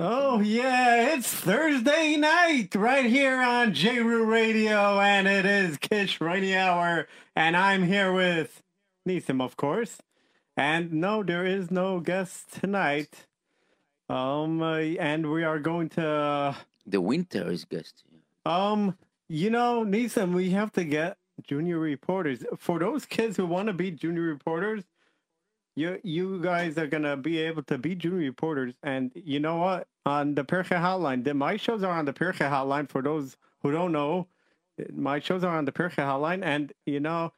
Oh yeah, it's Thursday night right here on JRU Radio, and it is Kish Rainy Hour, and I'm here with Neesim, of course. And no, there is no guest tonight. Um, uh, and we are going to The winter is guest. um, you know, Neesim, we have to get junior reporters for those kids who want to be junior reporters. You you guys are gonna be able to be junior reporters, and you know what? On the Pirchei Hotline, the, my shows are on the Pirchei Hotline. For those who don't know, my shows are on the Pirchei Hotline, and you know,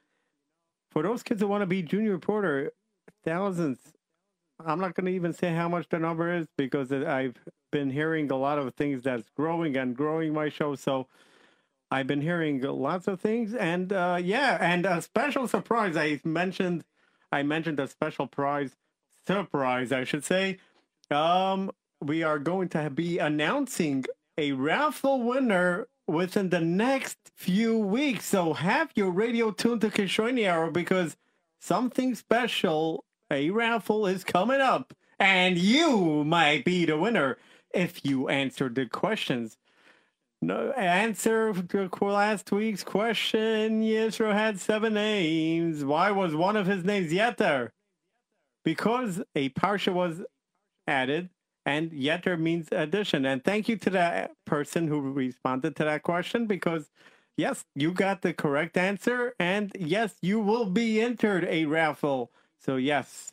for those kids who want to be junior reporter, thousands. I'm not gonna even say how much the number is because I've been hearing a lot of things that's growing and growing my show. So I've been hearing lots of things, and uh, yeah, and a special surprise. I mentioned, I mentioned a special prize, surprise, I should say. Um, we are going to be announcing a raffle winner within the next few weeks. So have your radio tuned to Kishoni Hour because something special, a raffle is coming up, and you might be the winner if you answer the questions. No answer to last week's question. Yisro had seven names. Why was one of his names Yeter? Because a parsha was added, and Yeter means addition. And thank you to that person who responded to that question because yes, you got the correct answer, and yes, you will be entered a raffle. So yes.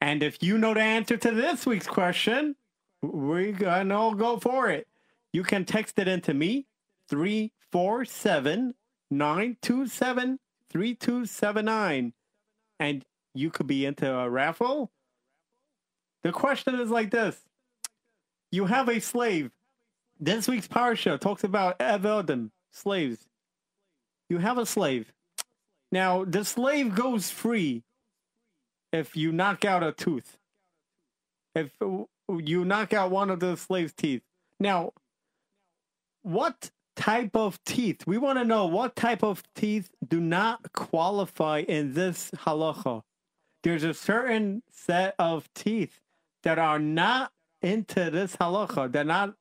And if you know the answer to this week's question, we're gonna all go for it. You can text it into me, 347 927 3279. And you could be into a raffle. The question is like this You have a slave. This week's Parsha talks about Evodim, slaves. You have a slave. Now, the slave goes free if you knock out a tooth. If you knock out one of the slave's teeth. Now, what type of teeth? We want to know what type of teeth do not qualify in this halacha. There's a certain set of teeth that are not into this halacha. They're not.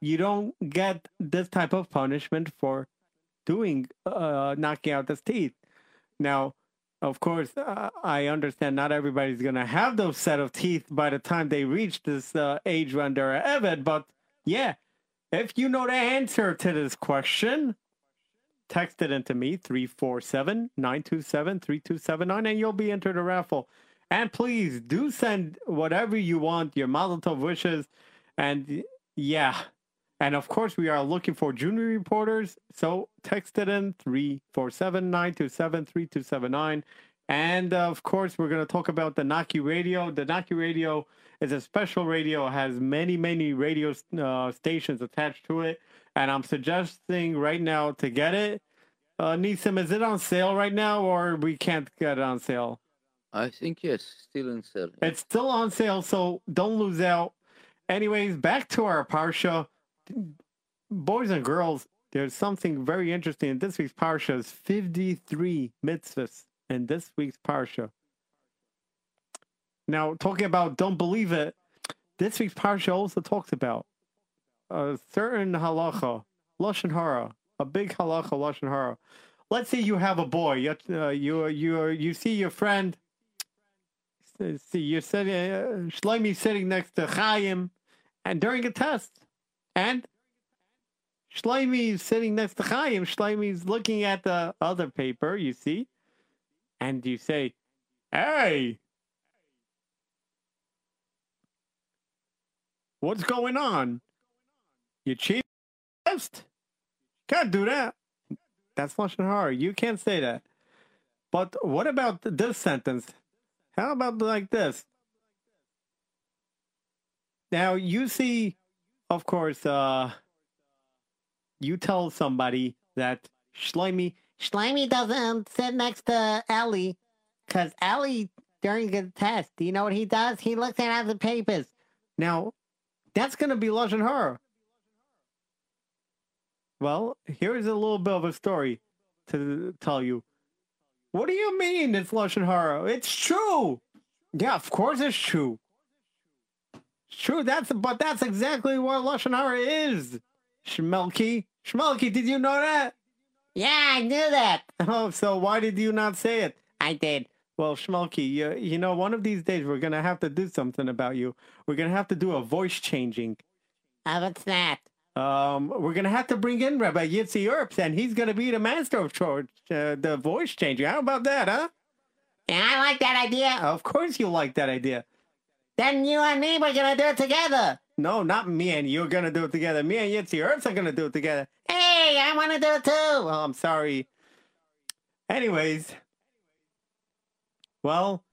You don't get this type of punishment for doing uh, knocking out this teeth. Now, of course, uh, I understand not everybody's going to have those set of teeth by the time they reach this uh, age when they're Eved, but yeah, if you know the answer to this question, text it into me, 347 927 3279, and you'll be entered a raffle. And please do send whatever you want, your Mazel Tov wishes. And yeah, and of course, we are looking for junior reporters. So text it in 347 927 3279. And uh, of course, we're going to talk about the Naki radio. The Naki radio is a special radio, it has many, many radio uh, stations attached to it. And I'm suggesting right now to get it. Uh, Nisim, is it on sale right now or we can't get it on sale? I think yes, still on sale. It's still on sale, so don't lose out. Anyways, back to our Parsha. Boys and girls, there's something very interesting in this week's Parsha is 53 mitzvahs in this week's Parsha. Now, talking about don't believe it, this week's Parsha also talks about a certain halacha, Lashon Hara, a big halacha, Lashon Hara. Let's say you have a boy, you, uh, you, you, you see your friend, see, you're sitting, uh, Shlomi sitting next to Chaim, and during a test, and Shlomi is sitting next to Chaim, Shlomi's looking at the other paper, you see, and you say, Hey, what's going on? You cheat? Can't do that. That's Lashon Hara. You can't say that. But what about this sentence? How about like this? Now you see, of course, uh, you tell somebody that Shlomi Schleimy doesn't sit next to Ellie because Ellie, during the test, do you know what he does? He looks at the papers. Now, that's going to be Lashon Hara. Well, here's a little bit of a story to tell you. What do you mean it's Lashon Hara? It's true. Yeah, of course it's true. True, that's but that's exactly what lashon hara is. Shmelky, Shmelky, did you know that? Yeah, I knew that. Oh, so why did you not say it? I did. Well, Shmelky, you, you know, one of these days we're gonna have to do something about you. We're gonna have to do a voice changing. Oh, what's that? Um, we're gonna have to bring in Rabbi Yitzi Erps, and he's gonna be the master of church, uh, the voice changing. How about that, huh? Yeah, I like that idea. Of course you like that idea. Then you and me, we're gonna do it together. No, not me and you're gonna do it together. Me and Yitzi Erps are gonna do it together. Hey, I want to do it too. Oh, I'm sorry. Anyways, well,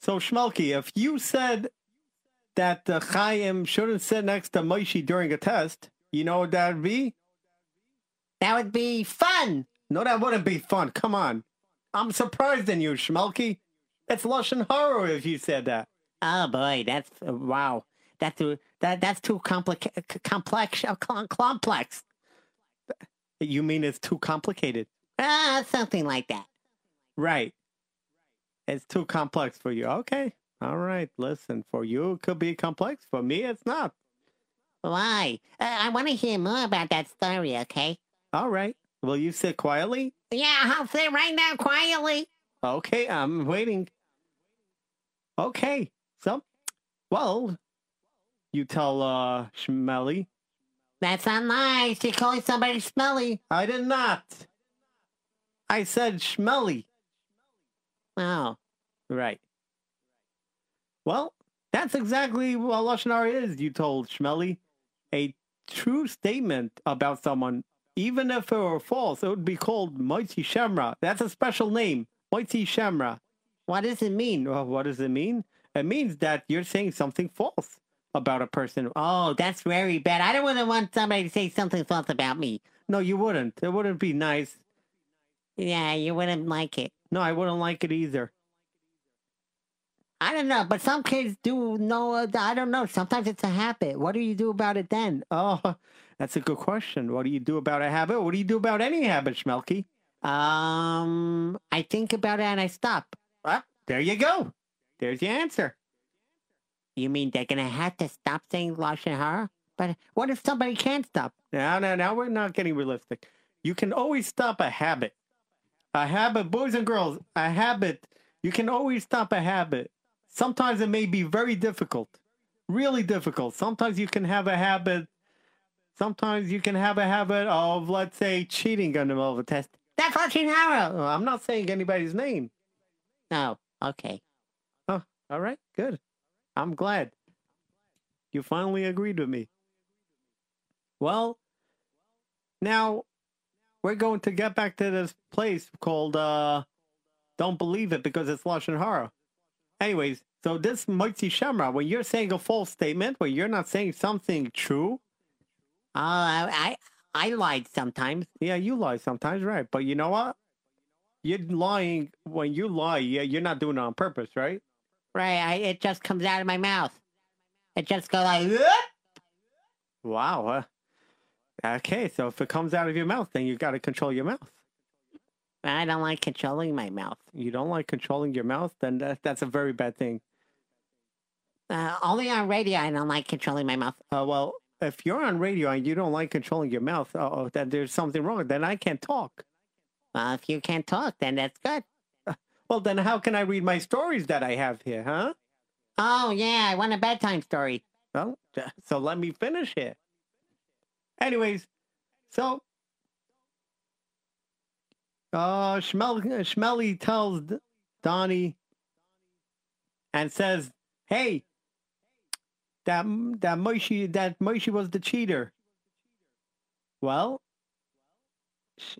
so Shmelky, if you said that uh, Chaim shouldn't sit next to Moshe during a test, you know what that would be? That would be fun. No, that wouldn't be fun. Come on. I'm surprised in you, Shmelky. It's and horror if you said that. Oh boy, that's uh, wow. That's too that that's too complicated. Complex. Uh, complex. You mean it's too complicated? Ah, something like that. Right. It's too complex for you. Okay. All right. Listen, for you, it could be complex. For me, it's not. Why? Uh, I want to hear more about that story. Okay. All right. Will you sit quietly? Yeah, I'll sit right now quietly. Okay, I'm waiting. Okay. So, well, you tell uh Shmelly. That's not nice. You're calling somebody smelly. I did not. I said Shmelly. Oh, Right. Well, that's exactly what Lashon is, you told Shmelly. A true statement about someone, even if it were false, it would be called Moitzi Shemra. That's a special name, Moitzi Shemra. what does it mean? Well, what does it mean? It means that you're saying something false about a person. Oh, that's very bad. I don't want to want somebody to say something false about me. No, you wouldn't. It wouldn't be nice. Yeah, you wouldn't like it. No, I wouldn't like it either. I don't know, but some kids do know. I don't know. Sometimes it's a habit. What do you do about it then? Oh, that's a good question. What do you do about a habit? What do you do about any habit, Schmelky? Um, I think about it and I stop. Well, there you go. There's your answer. You mean they're gonna have to stop saying lashon hara? But what if somebody can't stop? Now, now, now we're not getting realistic. You can always stop a habit. A habit, boys and girls, a habit. You can always stop a habit. Sometimes it may be very difficult, really difficult. Sometimes you can have a habit. Sometimes you can have a habit of, let's say, cheating on the middle of a test. That's lashon hara. Oh, I'm not saying anybody's name. No. Okay. Oh, All right, good. I'm glad. You finally agreed with me. Well, now we're going to get back to this place called uh Don't Believe It because it's Lashon Hara. Anyways, so this Moitzi Shamra, when you're saying a false statement, when you're not saying something true, Oh, I, I I lied sometimes. yeah, you lie sometimes, right? But you know what? You're lying when you lie. Yeah, you're not doing it on purpose, right? Right. I, it just comes out of my mouth. It just goes like. Wow. Uh, okay, so if it comes out of your mouth, then you've got to control your mouth. I don't like controlling my mouth. You don't like controlling your mouth, then that, that's a very bad thing. Uh, only on radio, I don't like controlling my mouth. Uh, well, if you're on radio and you don't like controlling your mouth, oh, then there's something wrong. Then I can't talk. Well, if you can't talk, then that's good. Well, then how can I read my stories that I have here, huh? Oh yeah, I want a bedtime story. Well, so let me finish it. Anyways, so uh, Schmel- Schmelly tells Donnie and says, "Hey, that that Moshe that Moshe was the cheater." Well, Sh-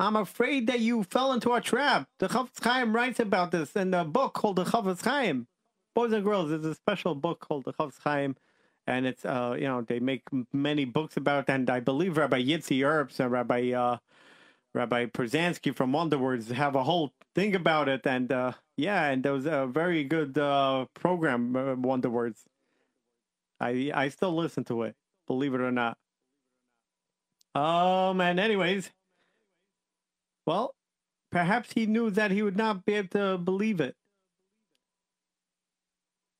I'm afraid that you fell into a trap. The Chafetz Chaim writes about this in a book called the Chafetz Chaim. Boys and girls, there's a special book called the Chafetz Chaim, and it's uh you know they make many books about it, and I believe Rabbi Yitzi Erps and Rabbi uh Rabbi Przansky from Wonderwords have a whole thing about it, and uh yeah, and there was a very good uh program uh, Wonderwords. I I still listen to it, believe it or not. Um, and anyways, well, perhaps he knew that he would not be able to believe it.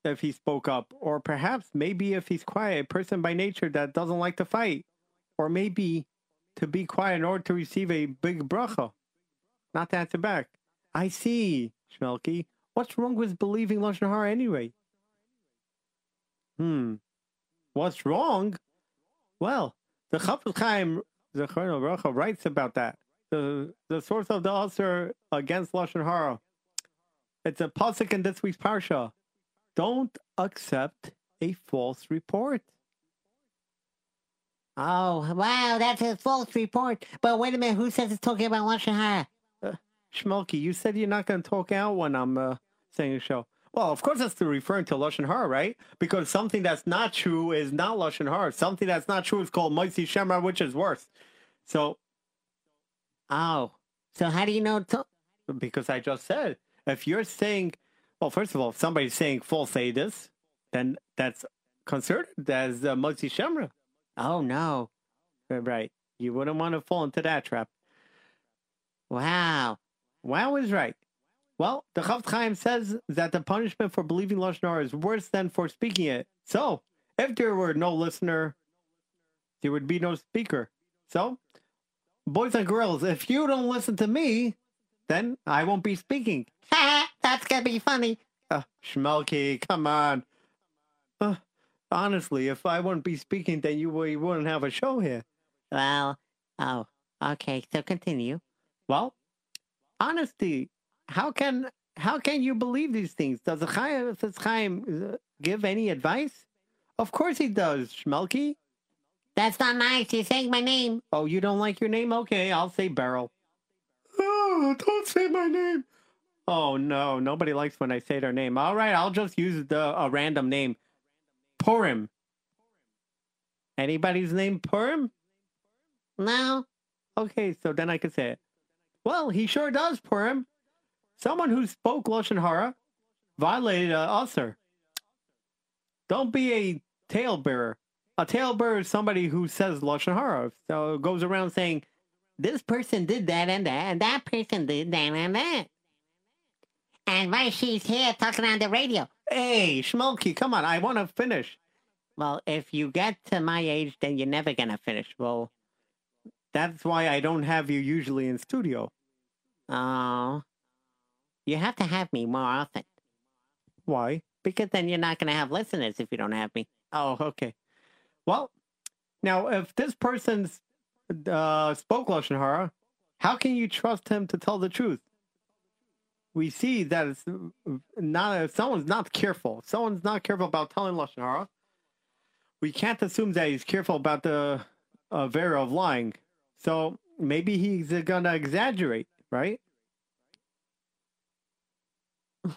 if he spoke up, or perhaps maybe if he's quiet, a person by nature that doesn't like to fight, or maybe to be quiet in order to receive a big bracha, not to answer back. I see, Shmelky. What's wrong with believing lashon hara anyway? Hmm. What's wrong? Well, the Chafetz Chaim writes about that. The the source of the ulcer against lashon hara. It's a pasuk in this week's parsha. Don't accept a false report. Oh, wow, that's a false report. But wait a minute, who says it's talking about Lashon Hara? Shmelky, you said you're not going to talk out when I'm uh, saying a show. Well, of course, that's to referring to lashon hara, right? Because something that's not true is not lashon hara. Something that's not true is called moitzi shemra, which is worse. So, Oh, so how do you know? To- because I just said, if you're saying, well, first of all, if somebody's saying false this, then that's considered as uh, moitzi shemra, oh, no. right? You wouldn't want to fall into that trap. Wow. Wow is right. Well, the Chafetz Chaim says that the punishment for believing Lashon Hara is worse than for speaking it. So, if there were no listener, there would be no speaker. So, boys and girls, if you don't listen to me, then I won't be speaking. that's going to be funny. Uh, Schmelke, come on. Uh, honestly, if I wouldn't be speaking, then you, you wouldn't have a show here. Well, oh, okay, so continue. Well, honesty. How can how can you believe these things? Does the Chaim, does Chaim uh, give any advice? Of course he does, Schmelke. That's not nice. You're saying my name. Oh, you don't like your name? Okay, I'll say Beryl. Oh, don't say my name. Oh no, nobody likes when I say their name. All right, I'll just use the a random name. Purim. Anybody's name Purim? No. Okay, so then I can say it. Well, he sure does, Purim. Someone who spoke Lashon Hara violated a usher. Don't be a talebearer. A talebearer is somebody who says Lashon Hara. So goes around saying, This person did that and that, and that person did that and that. And why she's here talking on the radio. Hey, Schmolky, come on, I want to finish. Well, if you get to my age, then you're never going to finish. Well, that's why I don't have you usually in studio. Oh. You have to have me more often. Why? Because then you're not going to have listeners if you don't have me. Oh, okay. Well, now if this person's uh, spoke Lashon Hara, how can you trust him to tell the truth? We see that it's not if someone's not careful. If someone's not careful about telling Lashon Hara. We can't assume that he's careful about the uh, vera of lying. So maybe he's gonna exaggerate, right?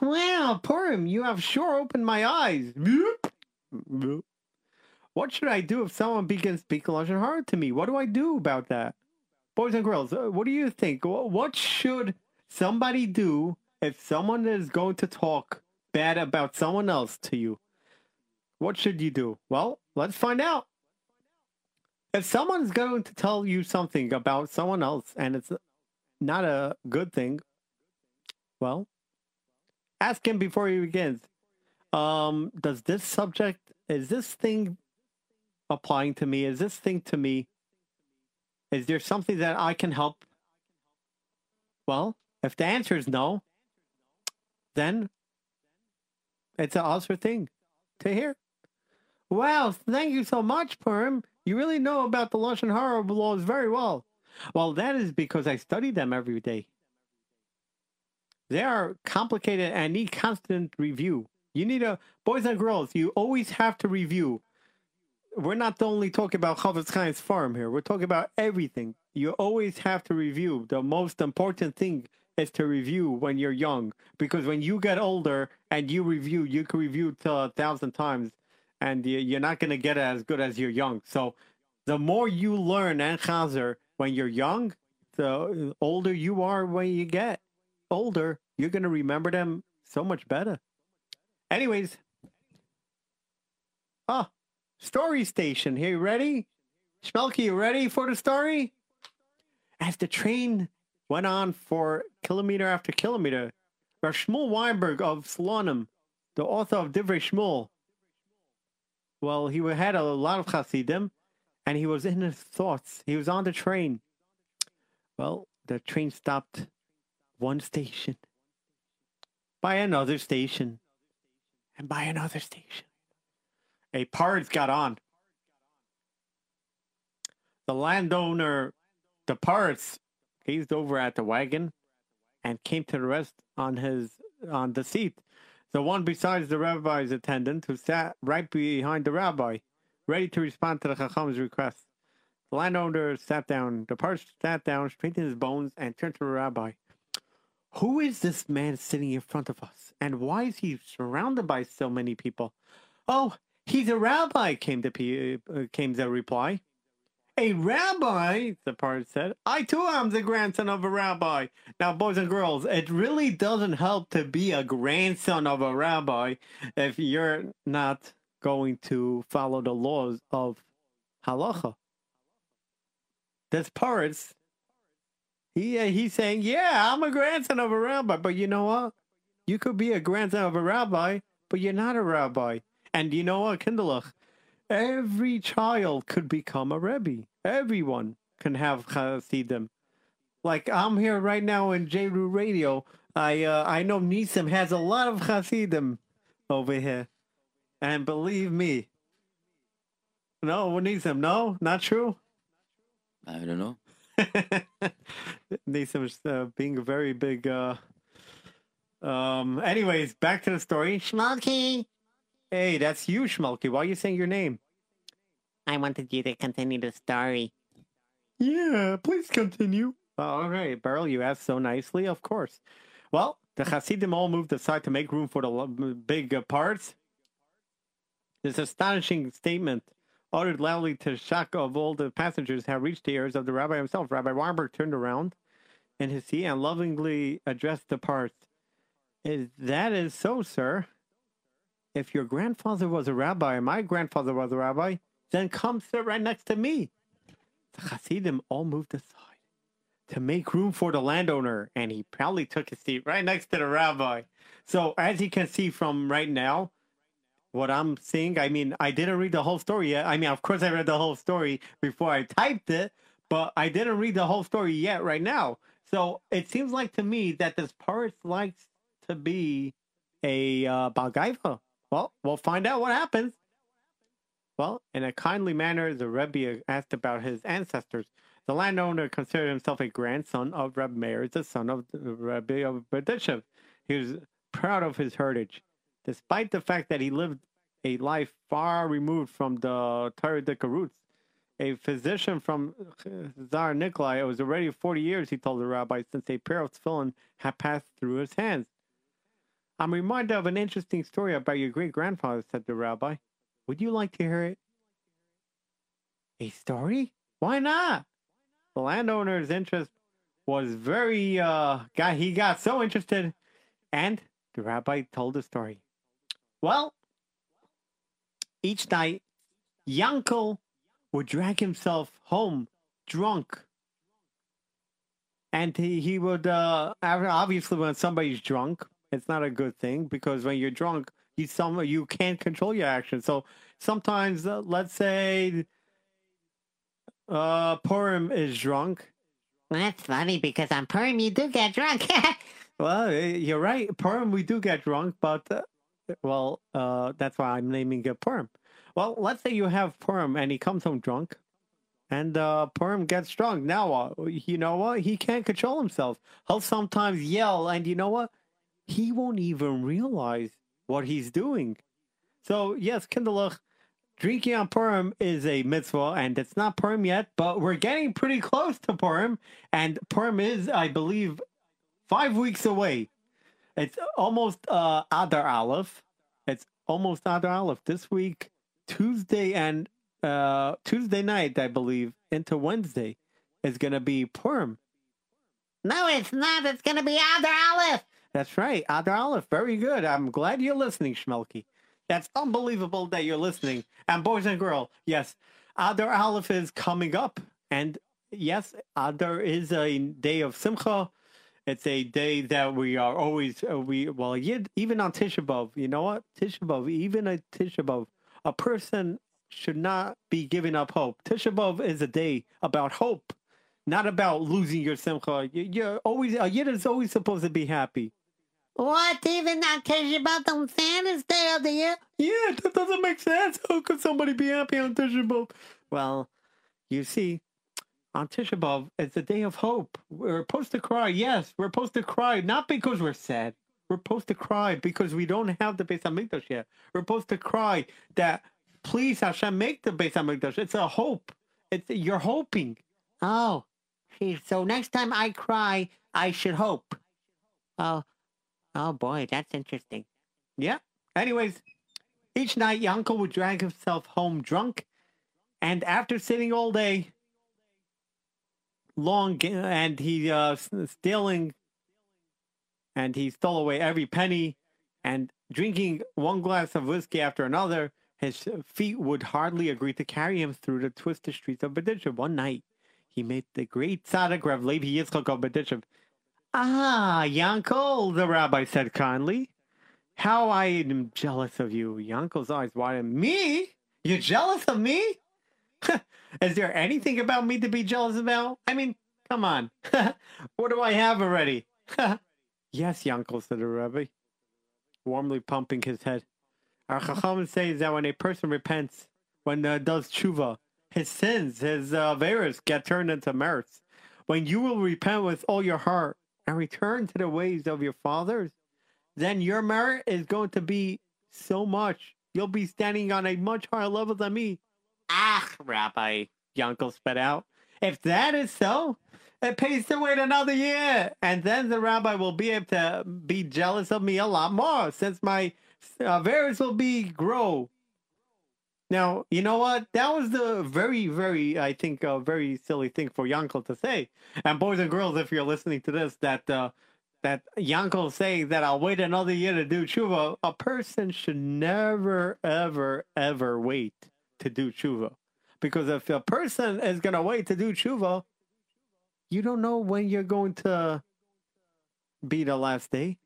Wow, Purim, you have sure opened my eyes. What should I do if someone begins speaking Lashon Hara to me? What do I do about that? Boys and girls, uh, what do you think? What should somebody do if someone is going to talk bad about someone else to you? What should you do? Well, let's find out. If someone's going to tell you something about someone else and it's not a good thing, well, ask him before he begins. Um, does this subject is this thing applying to me? Is this thing to me? Is there something that I can help? Well, if the answer is no, then it's an awesome thing to hear. Wow, thank you so much, Purim. You really know about the Lashon Hara laws very well. Well, that is because I study them every day. They are complicated and need constant review. You need a boys and girls. You always have to review. We're not only talking about Chafetz Chaim's farm here. We're talking about everything. You always have to review. The most important thing is to review when you're young, because when you get older and you review, you can review to a thousand times, and you're not going to get as good as you're young. So, the more you learn and chazer when you're young, the older you are when you get older, you're going to remember them so much better. Anyways, ah, story station. Here, you ready? Schmelke, you ready for the story? As the train went on for kilometer after kilometer, where Shmuel Weinberg of Slonim, the author of Divrei Shmuel. Well, he had a lot of Hasidim, and he was in his thoughts. He was on the train. Well, the train stopped one station, by another station, and by another station. A poritz got on. The landowner the departs, gazed over at the wagon, and came to rest on his on the seat. The one besides the rabbi's attendant, who sat right behind the rabbi, ready to respond to the chacham's request. The landowner sat down. The poritz sat down, straightened his bones, and turned to the rabbi. Who is this man sitting in front of us? And why is he surrounded by so many people? Oh, he's a rabbi, came the, uh, came the reply. A rabbi, the part said. I too am the grandson of a rabbi. Now, boys and girls, it really doesn't help to be a grandson of a rabbi if you're not going to follow the laws of halacha. This poritz he he's saying, "Yeah, I'm a grandson of a rabbi, but you know what? You could be a grandson of a rabbi, but you're not a rabbi. And you know what, Kinderlach? Every child could become a rebbe. Everyone can have Hasidim. Like I'm here right now in Jeru Radio. I uh, I know Nisim has a lot of Hasidim over here, and believe me, no, Nisim, no, not true. I don't know. Nisim's uh, being a very big. Uh... Um. Anyways, back to the story. Schmalky, Hey, that's you, Schmalky. Why are you saying your name? I wanted you to continue the story. Yeah, please continue. all right, Beryl, you asked so nicely. Of course. Well, the Hasidim all moved aside to make room for the big uh, poritz. This astonishing statement, uttered loudly to shock of all the passengers, had reached the ears of the rabbi himself. Rabbi Weinberg turned around in his seat and lovingly addressed the poritz. Is that is so, sir? If your grandfather was a rabbi and my grandfather was a rabbi, then come sit right next to me. The Hasidim all moved aside to make room for the landowner, and he proudly took his seat right next to the rabbi. So, as you can see from right now, what I'm seeing, I mean, I didn't read the whole story yet. I mean, of course, I read the whole story before I typed it, but I didn't read the whole story yet right now. So, it seems like to me that this part likes to be a uh, Balgaiva. Well, we'll find out what happens. Well, in a kindly manner, the Rebbe asked about his ancestors. The landowner considered himself a grandson of Reb Meir, the son of Rebbe of Berditchev. He was proud of his heritage, despite the fact that he lived a life far removed from the Taradika roots. A physician from Tsar Nikolai, it was already 40 years, he told the rabbi, since a pair of tefillin had passed through his hands. I'm reminded of an interesting story about your great grandfather, said the rabbi. Would you like to hear it? A story? Why not? The landowner's interest was very uh got he got so interested and the rabbi told the story. Well, each night Yankel would drag himself home drunk. And he, he would uh obviously when somebody's drunk, it's not a good thing because when you're drunk, you some you can't control your actions. So sometimes, uh, let's say, uh, Purim is drunk. That's funny because on Purim you do get drunk. Well, eh, you're right. Purim, we do get drunk, but uh, well, uh, that's why I'm naming it Perm. Well, let's say you have Perm and he comes home drunk, and uh, Purim gets drunk. Now, uh, you know what? He can't control himself. He'll sometimes yell, and you know what? He won't even realize what he's doing. So, yes, Kinderlach, drinking on Purim is a mitzvah, and it's not Purim yet, but we're getting pretty close to Purim, and Purim is, I believe, five weeks away. It's almost uh, Adar Aleph. It's almost Adar Aleph this week, Tuesday and uh, Tuesday night, I believe, into Wednesday is going to be Purim. no, it's not. It's gonna be Adar Aleph. That's right, Adar Aleph. Very good. I'm glad you're listening, Schmelke. That's unbelievable that you're listening. And boys and girls, yes, Adar Aleph is coming up, and yes, Adar is a day of Simcha. It's a day that we are always uh, we well even on Tisha B'av. You know what? Tisha B'av, even a Tisha B'av, a person should not be giving up hope. Tisha B'av is a day about hope, not about losing your simcha. You- You're always a yid is always supposed to be happy. What? Even not Tisha B'av on Santa's Day of the year? Yeah, that doesn't make sense. How could somebody be happy on Tisha B'av? Well, you see, on Tisha B'av, it's a day of hope. We're supposed to cry. Yes, we're supposed to cry, not because we're sad. We're supposed to cry because we don't have the Beis Hamikdash yet. We're supposed to cry that please Hashem make the Beis Hamikdash. It's a hope. It's you're hoping. Oh, gee, so next time I cry, I should hope. Oh, oh boy, that's interesting. Yeah. Anyways, each night Yanko would drag himself home drunk, and after sitting all day long, and he uh stealing, and he stole away every penny, and drinking one glass of whiskey after another, his feet would hardly agree to carry him through the twisted streets of Berditchev. One night, he met the great tzaddik Rav Levi Yitzchak of Berditchev. Ah, Yanko, the rabbi said kindly. How I am jealous of you. Yanko's eyes widened. Me? You're jealous of me? Is there anything about me to be jealous about? I mean, come on. what do I have already? yes, Yanko, said the rabbi, warmly pumping his head. Our Chacham says that when a person repents, when uh, does tshuva, his sins, his uh, get turned into merits. When you will repent with all your heart and return to the ways of your fathers, then your merit is going to be so much. You'll be standing on a much higher level than me. Ah, Rabbi, Yankel spit out. If that is so, it pays to wait another year. And then the rabbi will be able to be jealous of me a lot more since my uh, will be grow. Now, you know what? That was the very, very, I think, a very silly thing for Yankel to say. And boys and girls, if you're listening to this, that uh, that Yankel saying that I'll wait another year to do tshuva, a person should never, ever, ever wait to do tshuva. Because if a person is going to wait to do tshuva, you don't know when you're going to be the last day.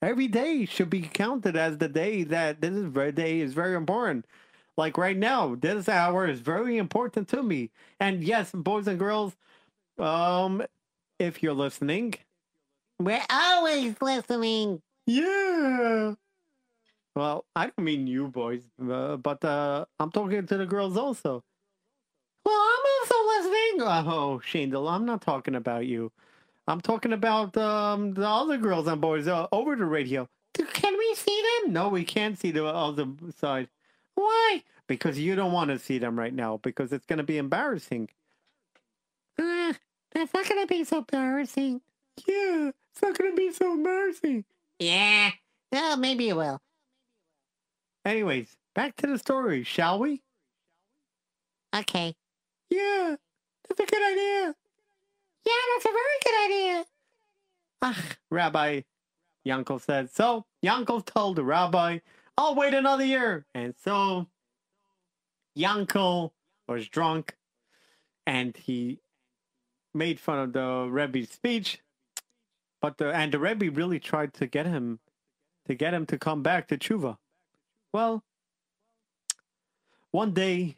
Every day should be counted as the day that this is very day is very important. Like right now, this hour is very important to me. And yes, boys and girls, um, if you're listening, We're always listening. yeah. Well, I don't mean you boys, uh, but uh, I'm talking to the girls also. Well, I'm also listening. Oh, Shandel, I'm not talking about you. I'm talking about um, the other girls and boys uh, over the radio. Can we see them? No, we can't see the other side. Why? Because you don't want to see them right now because it's going to be embarrassing. Uh, that's not gonna be so embarrassing. Yeah, it's not going to be so embarrassing. Yeah. Oh, maybe it will. Anyways, back to the story, shall we? Okay. Yeah, that's a good idea. Yeah, that's a very good idea. Ah, Rabbi Yankel said. So Yankel told the rabbi, I'll wait another year. And so Yankel was drunk and he made fun of the Rebbe's speech. But the and the Rebbe really tried to get him to get him to come back to tshuva. Well, one day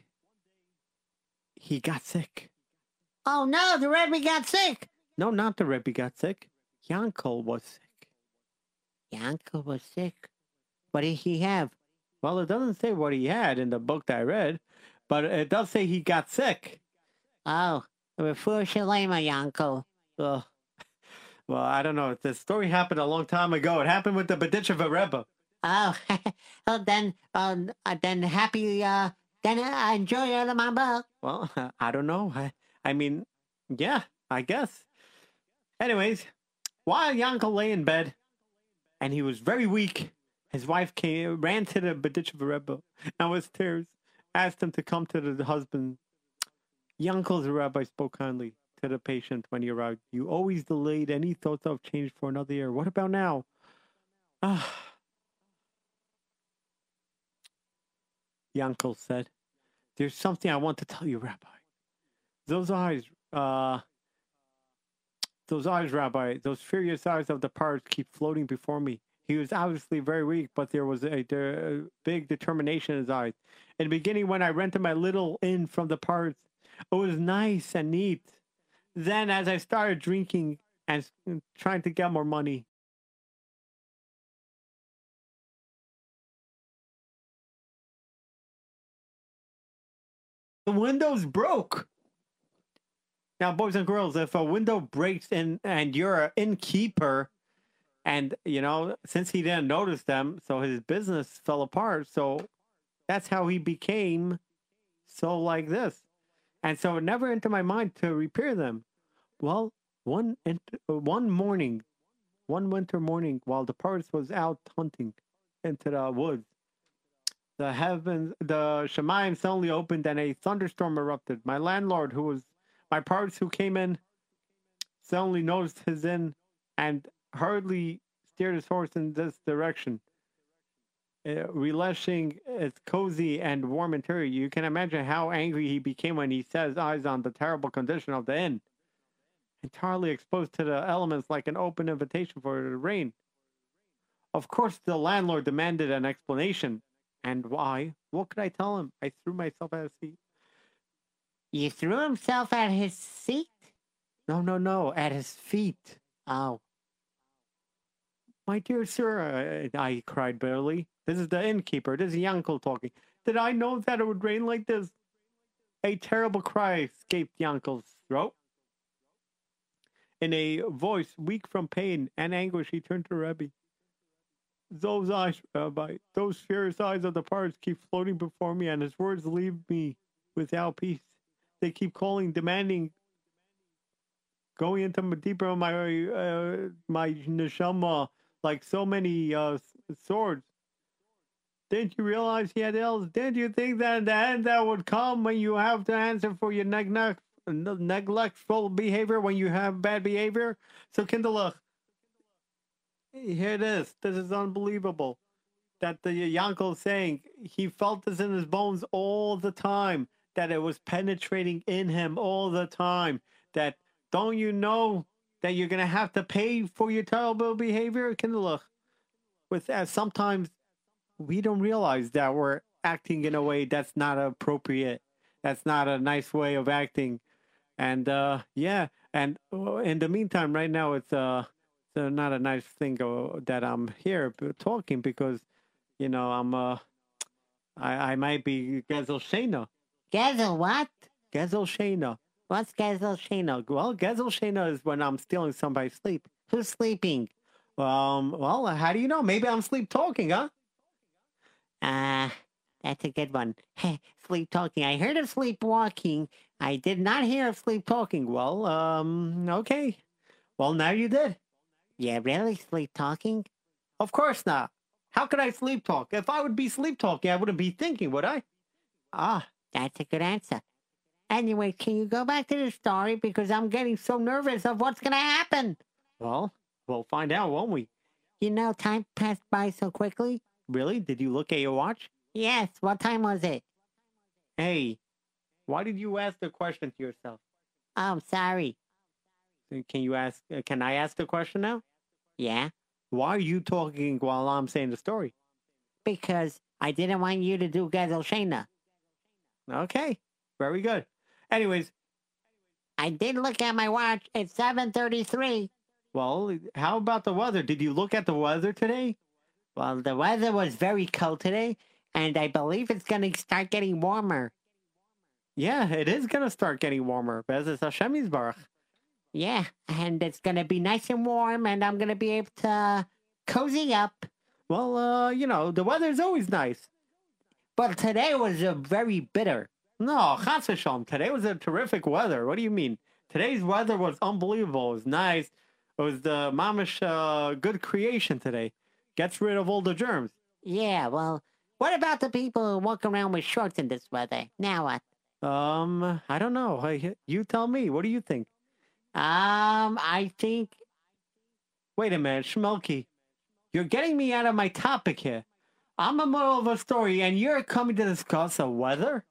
he got sick. Oh no, the Rebbe got sick. No, not the Rebbe got sick. Yankel was sick. Yanko was sick. What did he have? Well, it doesn't say what he had in the book that I read, but it does say he got sick. Oh, Refuah Shalema, Yanko. Ugh. Well, I don't know. The story happened a long time ago. It happened with the Berditchever Rebbe. Oh, oh, then, um, uh, then happy, uh, then uh, enjoy on my book. Well, I don't know. I, I mean, yeah, I guess. Anyways, while Yankel lay in bed and he was very weak, his wife came, ran to the Berditchever Rebbe and with tears asked him to come to the husband. Yankel's rabbi spoke kindly to the patient when he arrived. You always delayed any thoughts of change for another year. What about now? Ah. Yankel said, There's something I want to tell you, Rabbi. Those eyes, uh, Those eyes, Rabbi, those furious eyes of the poritz keep floating before me. He was obviously very weak, but there was a, a big determination in his eyes. In the beginning, when I rented my little inn from the poritz, it was nice and neat. Then, as I started drinking and trying to get more money, the windows broke. Now, boys and girls, if a window breaks in and you're an innkeeper, and you know, since he didn't notice them, so his business fell apart. So that's how he became so like this. And so it never entered my mind to repair them. Well, one one morning, one winter morning, while the poritz was out hunting into the woods, the heavens, the Shemayim suddenly opened and a thunderstorm erupted. My landlord, who was my poritz who came in, suddenly noticed his inn and hurriedly steered his horse in this direction. Uh, relishing its cozy and warm interior, you can imagine how angry he became when he set his eyes on the terrible condition of the inn. Entirely exposed to the elements like an open invitation for the rain. Of course, the landlord demanded an explanation. And why? What could I tell him? I threw myself at his feet. You threw himself at his seat? No, no, no, at his feet. Oh, My dear sir, I, I cried bitterly. This is the innkeeper. This is Yankel talking. Did I know that it would rain like this? A terrible cry escaped Yankel's throat. In a voice weak from pain and anguish, he turned to Rebbe. Those eyes, Rabbi, those fierce eyes of the poritz keep floating before me, and his words leave me without peace. They keep calling, demanding, going into deeper in my uh, my neshama like so many uh, swords. Didn't you realize he had ills? Didn't you think that the end that would come when you have to answer for your neglect, neglectful behavior when you have bad behavior? So, Kindalach, here it is. This is unbelievable. That the Yankel saying he felt this in his bones all the time. That it was penetrating in him all the time. That don't you know that you're gonna have to pay for your terrible behavior, Kindalach? With that, sometimes we don't realize that we're acting in a way that's not appropriate. That's not a nice way of acting. And uh, yeah, and uh, in the meantime, right now it's uh, uh, not a nice thing uh, that I'm here talking because, you know, I'm uh, I I might be Gezel Shena. Gezel, what? Gezel Shena. What's Gezel? Well, Gezel is when I'm stealing somebody's sleep. Who's sleeping? Um, well, how do you know? Maybe I'm sleep talking, huh? Ah, that's a good one. sleep talking. I heard of sleepwalking. I did not hear of sleep talking. Well, um, okay. Well, now you did. Yeah, really? Sleep talking? Of course not. How could I sleep talk? If I would be sleep talking, I wouldn't be thinking, would I? Ah, That's a good answer. Anyway, can you go back to the story? Because I'm getting so nervous of what's going to happen. well, we'll find out, won't we? You know, time passed by so quickly. Really? Did you look at your watch? Yes, what time was it? Hey, why did you ask the question to yourself? Oh, I'm sorry. Can you ask? uh, Can I ask the question now? Yeah, Why are you talking while I'm saying the story? because I didn't want you to do Gezel Shana. Okay, very good. Anyways, I did look at my watch. It's 7.33. well, how about the weather? Did you look at the weather today? Well, the weather was very cold today, and I believe it's going to start getting warmer. Yeah, it is gonna start getting warmer. Bez is Hashem Yisbarach. Yeah, and it's to be nice and warm, and I'm to be able to cozy up. Well, uh, you know, the weather's always nice. But today was uh, very bitter. No, Chas v'shalom. Today was a terrific weather. What do you mean? Today's weather was unbelievable. It was nice. It was the mamish uh, good creation today. Gets rid of all the germs. Yeah, well, what about the people who walk around with shorts in this weather? Now what? Um, I don't know. You tell me. What do you think? Um, I think Wait a minute, Schmelke. You're getting me out of my topic here. I'm a middle of a story, and you're coming to discuss the weather.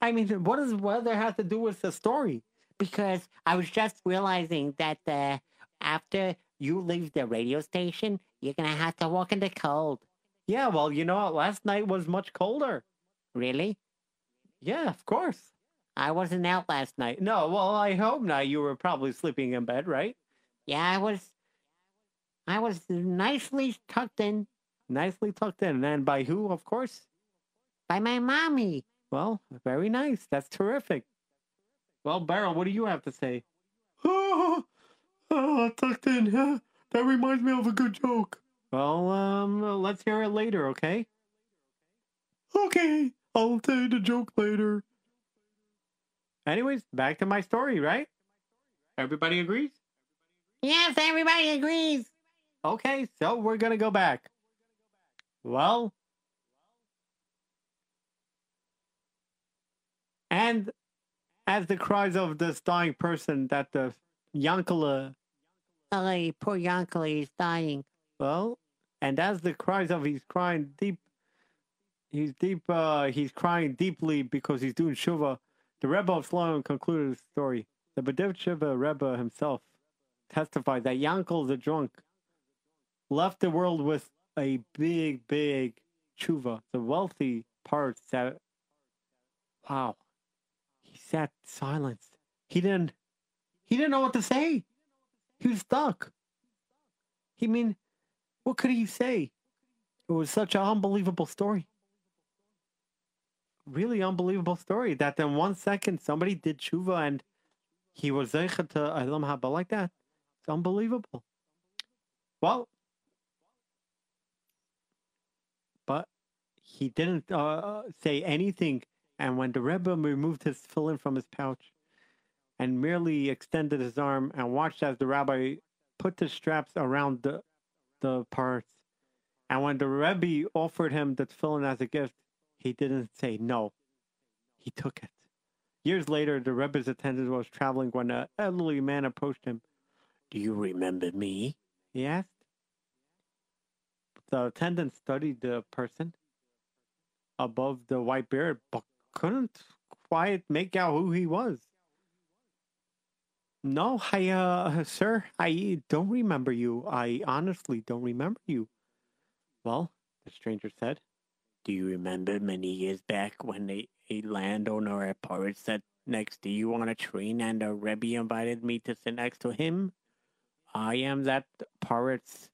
I mean, what does weather have to do with the story? because I was just realizing that uh, after you leave the radio station, you're gonna have to walk in the cold. Yeah, well, you know what? Last night was much colder. Really? Yeah, of course. I wasn't out last night. No, well, I hope not. You were probably sleeping in bed, right? Yeah, I was. I was nicely tucked in Nicely tucked in. And by who, of course? by my mommy. Well, very nice. That's terrific. Well, Beryl, what do you have to say? Oh, oh tucked in. Huh? That reminds me of a good joke. Well, um, let's hear it later, okay? Okay, I'll tell you the joke later. Anyways, back to my story, right? Everybody agrees? Yes, everybody agrees. Okay, so we're gonna go back. Well, and as the cries of this dying person that the Yankala, Oh, poor Yankel, is dying. well, and as the cries of he's crying deep, he's deep, uh, he's crying deeply because he's doing shuva. The Rebbe of Shalom concluded the story. The Berditchever Rebbe himself testified that Yankel the drunk left the world with a big, big tshuva. The wealthy part that, wow, he sat silenced. He didn't, he didn't know what to say. He was stuck. He mean, what could he say? It was such an unbelievable story. Really unbelievable story that in one second somebody did tshuva and he was zeichet to Haba like that. It's unbelievable. Well, but he didn't uh, say anything. And when the Rebbe removed his tefillin from his pouch and merely extended his arm and watched as the rabbi put the straps around the the parts, and when the Rebbe offered him the tefillin as a gift, he didn't say no. He took it. Years later, the Rebbe's attendant was traveling when an elderly man approached him. Do you remember me? He asked. The attendant studied the person above the white beard, but couldn't quite make out who he was. No, I, uh, sir, I don't remember you. I honestly don't remember you. Well, the stranger said, Do you remember many years back when a, a landowner at poritz sat next to you on a train and a Rebbe invited me to sit next to him? I am that poritz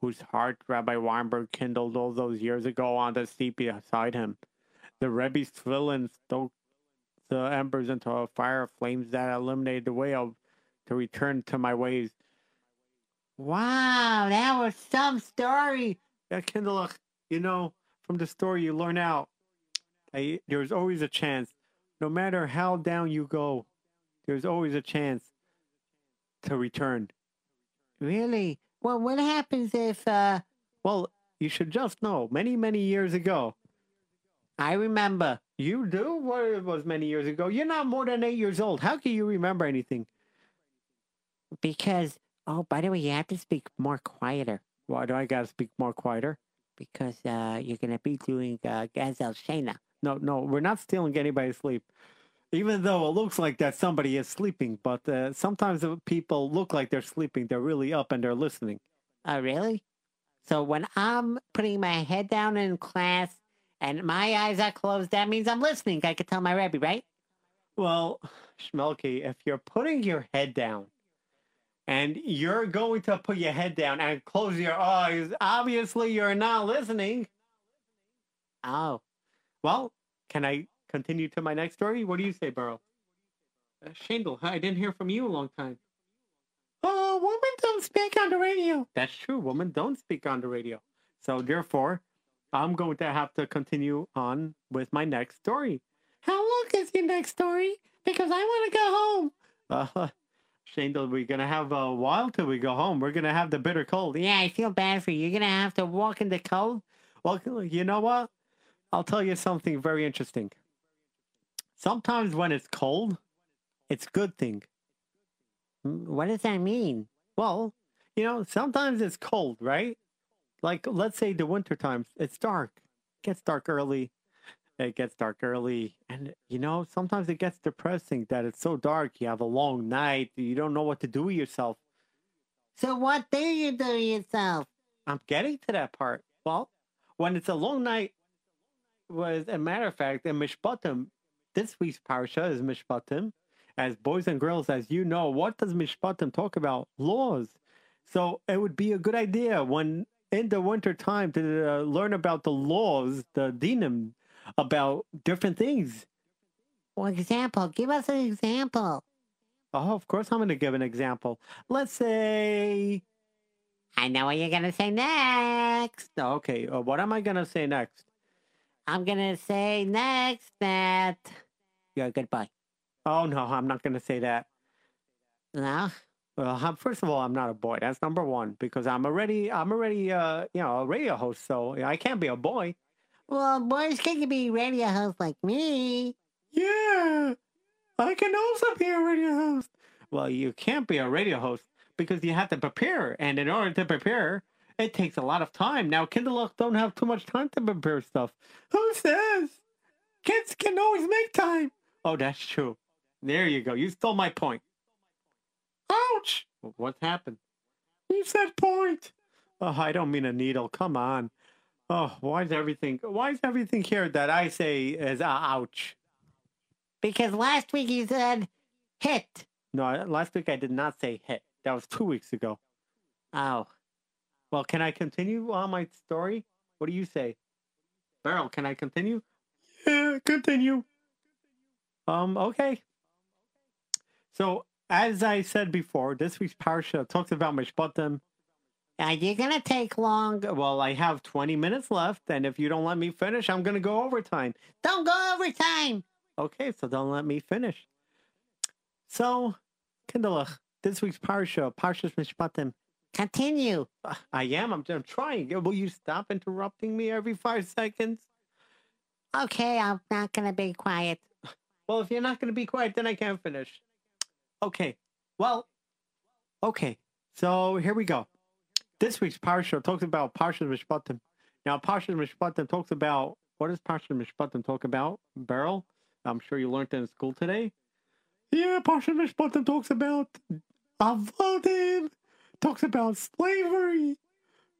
whose heart Rabbi Weinberg kindled all those years ago on the seat beside him. The Rebbe's tefillin stoked the embers into a fire of flames that illuminated the way of to return to my ways. Wow, that was some story. Yeah, Kindlech, you know, from the story you learn out, I, there's always a chance. No matter how down you go, there's always a chance to return. Really? Well, what happens if, uh, Well, you should just know, many, many years ago, I remember. you do what it was many years ago. You're not more than eight years old. How can you remember anything? Because, oh, by the way, you have to speak more quieter. Why do I gotta speak more quieter? Because, uh, you're gonna be doing, uh, Gezel Sheina. No, no, we're not stealing anybody's sleep. Even though it looks like that somebody is sleeping, but uh, sometimes people look like they're sleeping. They're really up and they're listening. Oh, really? So when I'm putting my head down in class and my eyes are closed, that means I'm listening. I could tell my Rebbe, right? Well, Schmelke, if you're putting your head down and you're going to put your head down and close your eyes, obviously you're not listening. Oh, Well, can I continue to my next story? What do you say, Burrow? Uh, Shandel, I didn't hear from you a long time. Oh, women don't speak on the radio. That's true. Women don't speak on the radio. So therefore, I'm going to have to continue on with my next story. How long is your next story? Because I want to go home. Uh, Shandel, we're to have a while till we go home. We're to have the bitter cold. yeah, I feel bad for you. You're gonna have to walk in the cold. Well, you know what? I'll tell you something very interesting. Sometimes when it's cold, it's good thing. What does that mean? Well, you know, sometimes it's cold, right? Like let's say the winter times, it's dark. gets dark early. It gets dark early, and you know sometimes it gets depressing that it's so dark. You have a long night. You don't know what to do with yourself. So what do you do yourself? I'm getting to that part. Well, when it's a long night, was a matter of fact, in Mishpatim, this week's parsha is Mishpatim. As boys and girls, as you know, what does Mishpatim talk about? Laws. So it would be a good idea when in the winter time to uh, learn about the laws, the dinim, about different things. For example, give us an example. Oh, of course, I'm going to give an example. Let's say, I know what you're gonna say next. okay, uh, what am I going to say next? I'm gonna say next that you're a good boy. Oh no, I'm not going to say that. No? Well, I'm, first of all, I'm not a boy. That's number one because I'm already, I'm already, uh, you know, a radio host, so I can't be a boy. Well, boys can be radio hosts like me. Yeah, I can also be a radio host. Well, you can't be a radio host because you have to prepare, and in order to prepare, it takes a lot of time. Now, Kindle don't have too much time to prepare stuff. Who says? Kids can always make time. Oh, that's true. There you go. You stole my point. Ouch! What happened? You said point. Oh, I don't mean a needle. Come on. Oh, why is everything? Why is everything here that I say is uh, ouch? Because last week you said hit. No, last week I did not say hit. That was two weeks ago. Oh. Well, can I continue on my story? What do you say? Beryl, can I continue? Yeah, continue. Um, okay. So, as I said before, this week's parsha talks about Mishpatim. Are you gonna take long? Well, I have 20 minutes left, and if you don't let me finish, I'm going to go overtime. Don't go overtime. Okay, so don't let me finish. So, Kindlech, this week's parsha, Parshas Mishpatim. Continue. I am. I'm, I'm trying. Will you stop interrupting me every five seconds? Okay, I'm not gonna be quiet. Well, if you're not going to be quiet, then I can't finish. Okay. Well, okay. So here we go. This week's parsha talks about Parshas Mishpatim. Now, Parshas Mishpatim talks about what does Parshas Mishpatim talk about? Beryl, I'm sure you learned it in school today. Yeah, Parshas Mishpatim talks about avodim, talks about slavery,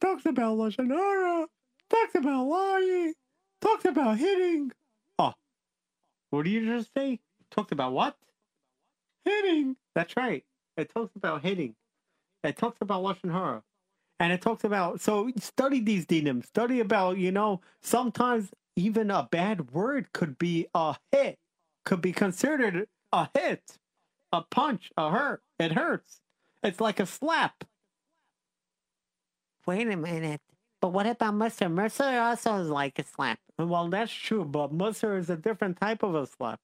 talks about lashon hara, talks about lying, talks about hitting. Oh, what did you just say? Talked about what? Hitting. That's right. It talks about hitting. It talks about lashon hara, and it talks about so study these dinim. Study about you know sometimes even a bad word could be a hit, could be considered a hit, a punch, a hurt. It hurts. It's like a slap. Wait a minute. But what about Musser? Musser also is like a slap. Well, that's true, but Musser is a different type of a slap.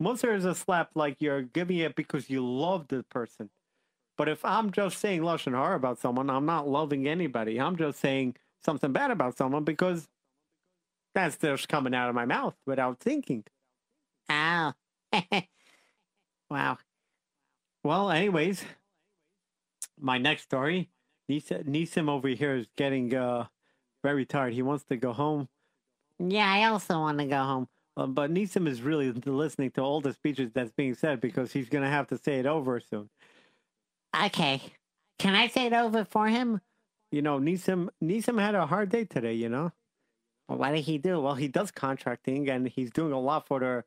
Musser is a slap like you're giving it because you love the person. But if I'm just saying lashon hara about someone, I'm not loving anybody. I'm just saying something bad about someone because that's just coming out of my mouth without thinking. Oh. wow. Well, anyways, my next story, Nisim over here is getting uh, very tired. He wants to go home. Yeah, I also want to go home. Uh, but Nisim is really listening to all the speeches that's being said because he's going to have to say it over soon. Okay. Can I say it over for him? You know, Nisim Nisim had a hard day today. You know, Well, what did he do? well, he does contracting and he's doing a lot for the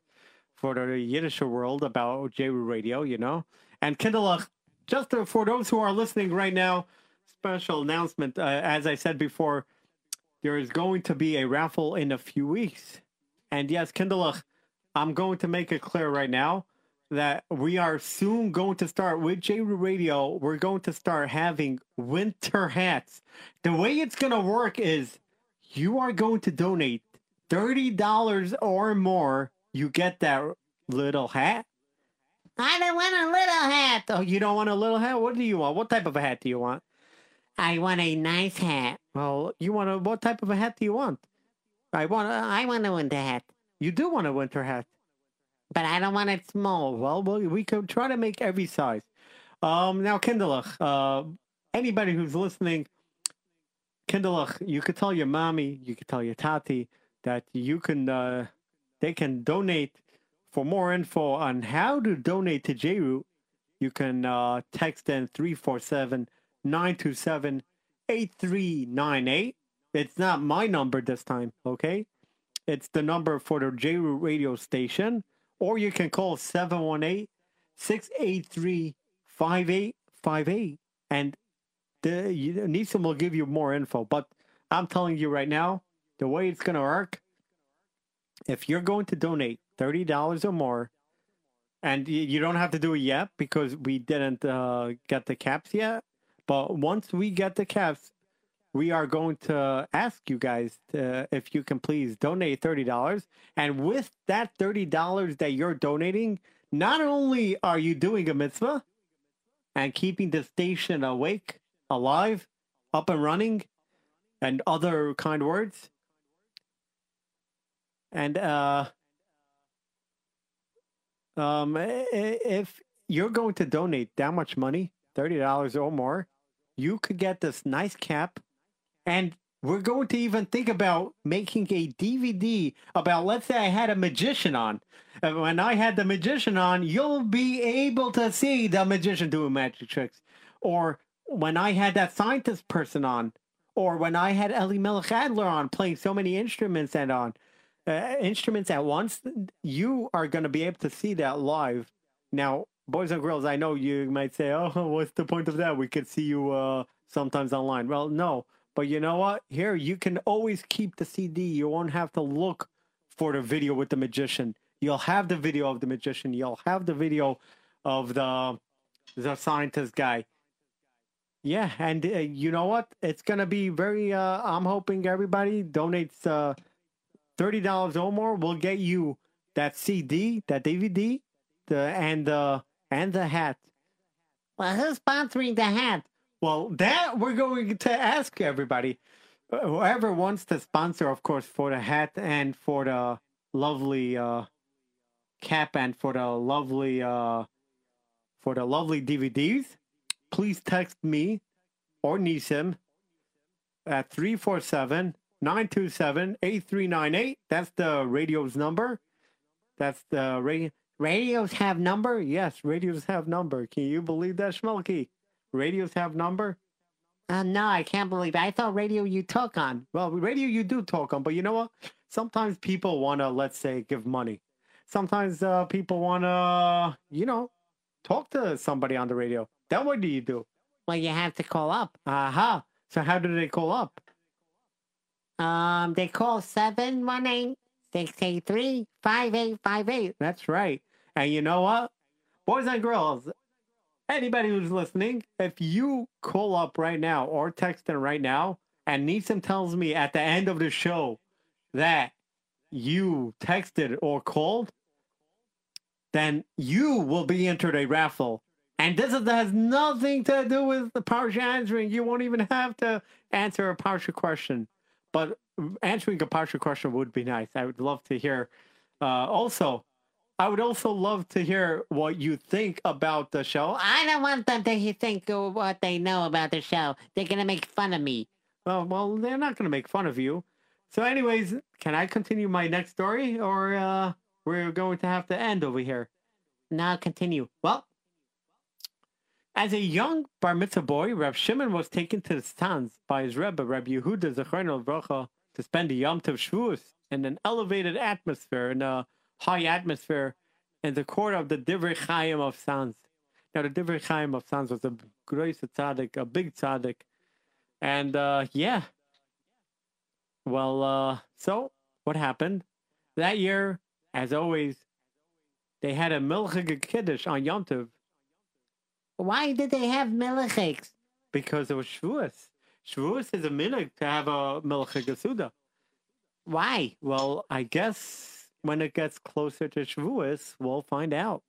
for the Yiddish world about JRoot Radio. You know, and Kindlech, just uh, for those who are listening right now, special announcement. Uh, as I said before, there is going to be a raffle in a few weeks, and yes, Kindlech, I'm going to make it clear right now that we are soon going to start with JRoot Radio. We're going to start having winter hats. The way it's going to work is you are going to donate $30 or more. You get that little hat. I don't want a little hat. Oh, you don't want a little hat? What do you want? What type of a hat do you want? I want a nice hat. Well, you want a what type of a hat do you want? I want. A, I want a winter hat. you do want a winter hat. But I don't want it small. Well, we, we could try to make every size. Um, now, Kindlech, uh, anybody who's listening, Kindlech, you could tell your mommy, you could tell your tati that you can uh, they can donate. For more info on how to donate to JRoot, you can uh, text in 347 927 8398. It's not my number this time, okay? It's the number for the JRoot radio station. Or you can call 718 683 5858. And the you, Nisim will give you more info. But I'm telling you right now, the way it's going to work, if you're going to donate $30 or more, and you don't have to do it yet because we didn't uh, get the caps yet. But once we get the caps, we are going to ask you guys to, if you can please donate $30. And with that $30 that you're donating, not only are you doing a mitzvah and keeping the station awake, alive, up and running, and other kind words, and uh, um, if you're going to donate that much money, thirty dollars or more, you could get this nice cap, and we're going to even think about making a DVD about. Let's say I had a magician on. And when I had the magician on, you'll be able to see the magician doing magic tricks, or when I had that scientist person on, or when I had Ellie Melech Adler on playing so many instruments and on uh, instruments at once, you are going to be able to see that live. Now, boys and girls, I know you might say, "Oh, what's the point of that? We could see you uh, sometimes online." Well, no, but you know what? Here, you can always keep the CD. You won't have to look for the video with the magician. You'll have the video of the magician. You'll have the video of the the scientist guy. Yeah, and uh, you know what? It's gonna be very. Uh, I'm hoping everybody donates uh, thirty dollars or more. We'll get you that CD, that DVD, the and the and the hat. Well, who's sponsoring the hat? Well, that we're going to ask everybody. Uh, Whoever wants to sponsor, of course, for the hat and for the lovely uh, cap and for the lovely uh, for the lovely DVDs, please text me or Nisim at 347 927 8398. That's the radio's number. That's the radio. Radios have number? Yes, radios have number. Can you believe that, Schmelke? Radios have number? Uh, no, I can't believe it. I thought radio you talk on. Well, radio you do talk on, but you know what? Sometimes people want to, let's say, give money. Sometimes uh, people want to, you know, talk to somebody on the radio. Then what do you do? Well, you have to call up. Aha. So how do they call up? Um, they call 718 683 5858. That's right. And you know what? Boys and girls, anybody who's listening, if you call up right now or text in right now, and Nisim tells me at the end of the show that you texted or called, then you will be entered a raffle. And this is, has nothing to do with the Parsha answering. You won't even have to answer a Parsha question. But answering a Parsha question would be nice. I would love to hear. Uh, also, I would also love to hear what you think about the show. I don't want them to think what they know about the show. They're going to make fun of me. Oh, well, they're not going to make fun of you. So, anyways, can I continue my next story, or uh, we're going to have to end over here? Now continue. Well, as a young bar mitzvah boy, Reb Shimon was taken to the Sanz by his Rebbe, Reb Yehuda Zechron Bracha, to spend the Yom Tov Shavuos in an elevated atmosphere, in a high atmosphere, in the court of the Divrei Chaim of Sanz. Now, the Divrei Chaim of Sanz was a great tzaddik, a big tzaddik, and uh, yeah. Well, uh, so what happened that year? As always, they had a Milchig Kiddush on Yom Tov Why did they have milichiks? because it was Shavuos. Shavuos is a minhag to have a Milchig Suda. Why? Well, I guess when it gets closer to Shavuos, we'll find out.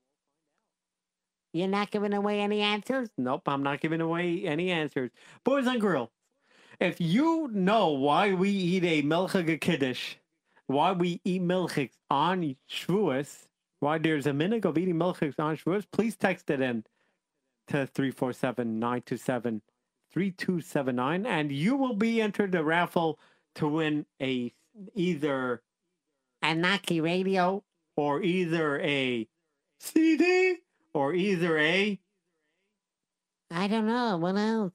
You're not giving away any answers? Nope, I'm not giving away any answers. Boys and girls, if you know why we eat a Milchig Kiddush, why we eat milchiks on Shavuos, why there's a minhag of eating milchiks on Shavuos, please text it in to 347-927-3279 and you will be entered the raffle to win a either A Naki radio. or either a CD or either a I don't know. What else?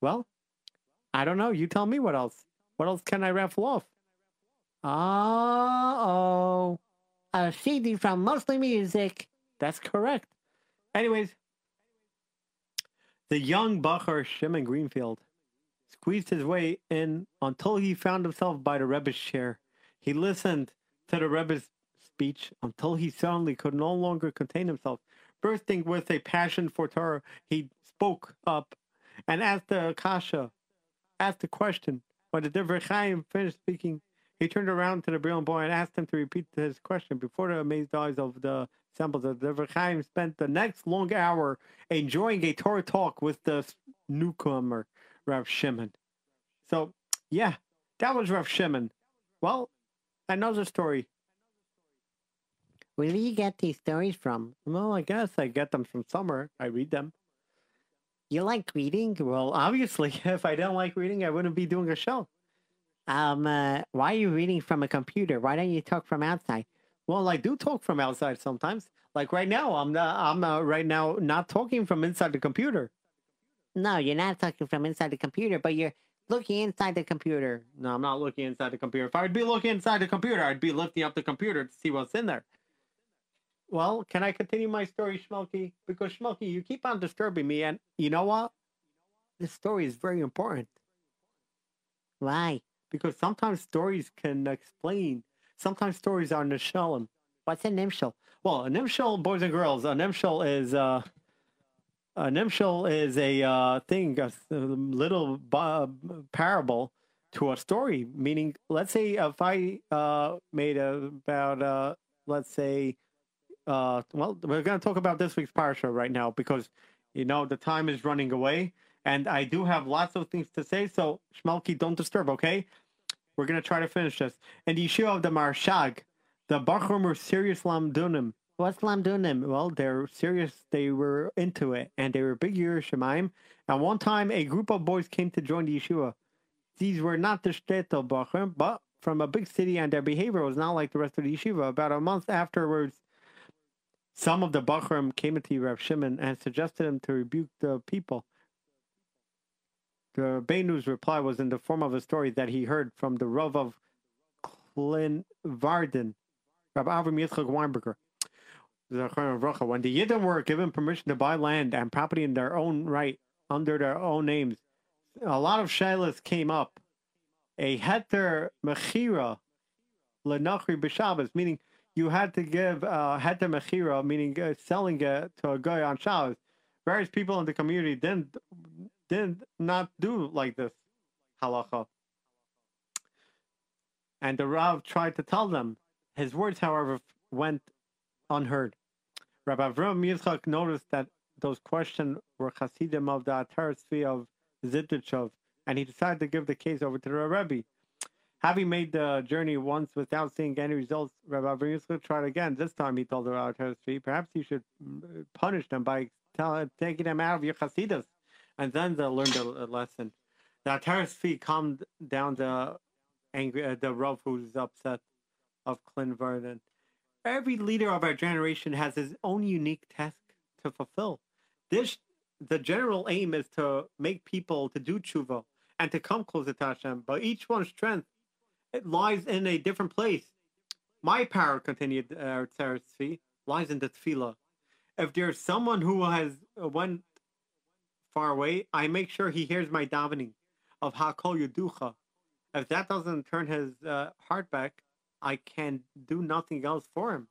well, I don't know. You tell me what else. What else can I raffle off? Oh, a CD from Mostly Music. That's correct. Anyways, the young Bacher Shimon Greenfield squeezed his way in until he found himself by the Rebbe's chair. He listened to the Rebbe's speech until he suddenly could no longer contain himself. Bursting with a passion for Torah, he spoke up and asked the Kasha, asked the question. When the Divrei Chaim finished speaking, he turned around to the brilliant boy and asked him to repeat his question. Before the amazed eyes of the assembled, the Divrei Chaim spent the next long hour enjoying a Torah talk with the newcomer, Rav Shimon. So, yeah, that was Rav Shimon. Well, another story. Where do you get these stories from? Well, I guess I get them from somewhere. I read them. You like reading? Well, obviously, if I don't like reading, I wouldn't be doing a show. Um, uh, why are you reading from a computer? Why don't you talk from outside? Well, I do talk from outside sometimes. Like right now, I'm not, I'm uh, right now not talking from inside the computer. No, you're not talking from inside the computer, but you're looking inside the computer. No, I'm not looking inside the computer. If I'd be looking inside the computer, I'd be lifting up the computer to see what's in there. Well, can I continue my story, Schmelky? Because Schmelky, you keep on disturbing me, and you know what? This story is very important Why? because sometimes stories can explain. Sometimes stories are nishalim. What's a nimshal? Well, a nimshal, boys and girls, a nimshal is uh, a nimshal is a uh, thing, a little parable to a story. Meaning, let's say if I uh, made a, about uh, let's say, uh, well, we're going to talk about this week's parasha right now because you know the time is running away, and I do have lots of things to say. So, Shmelky, don't disturb, okay? We're going to try to finish this. And the Yeshua of the Maharshag, the Bachram were serious lamdunim. What's lamdunim? Well, they're serious. They were into it, and they were big Yerushalayim. And one time, a group of boys came to join the Yeshua. These were not the Shtetl Bachram, but from a big city, and their behavior was not like the rest of the yeshiva. About a month afterwards, some of the Bachram came to Rav Shimon and suggested him to rebuke the people. The Beinu's reply was in the form of a story that he heard from the Rav of Kleinwardein, Rabbi Avram Yitzchak Weinberger. When the Yidden were given permission to buy land and property in their own right, under their own names, a lot of shilas came up. A heter mechira lenachri b'Shabbos, meaning you had to give uh, heter mechira, meaning uh, selling it to a guy on Shabbos. Various people in the community didn't didn't not do like this halacha. And the Rav tried to tell them. His words, however, went unheard. Rabbi Avram Yitzchak noticed that those questions were Hasidim of the Atar of Zidichov, and he decided to give the case over to the Rebbe. Having made the journey once without seeing any results, Rabbi Avram Yitzchak tried again. This time he told the Atar perhaps you should mm, punish them by tell, taking them out of your Hasidus, and then they'll learn the lesson. The Atar calmed down the angry, uh, the Rav who's upset of Kleinwardein. Every leader of our generation has his own unique task to fulfill. This, the general aim is to make people to do tshuva and to come closer to Hashem. But each one's strength it lies in a different place. My power, continued uh, Tzara Tzvi, lies in the tefillah. If there's someone who has uh, went far away, I make sure he hears my davening of Hakol Yuducha. If that doesn't turn his uh, heart back, I can do nothing else for him.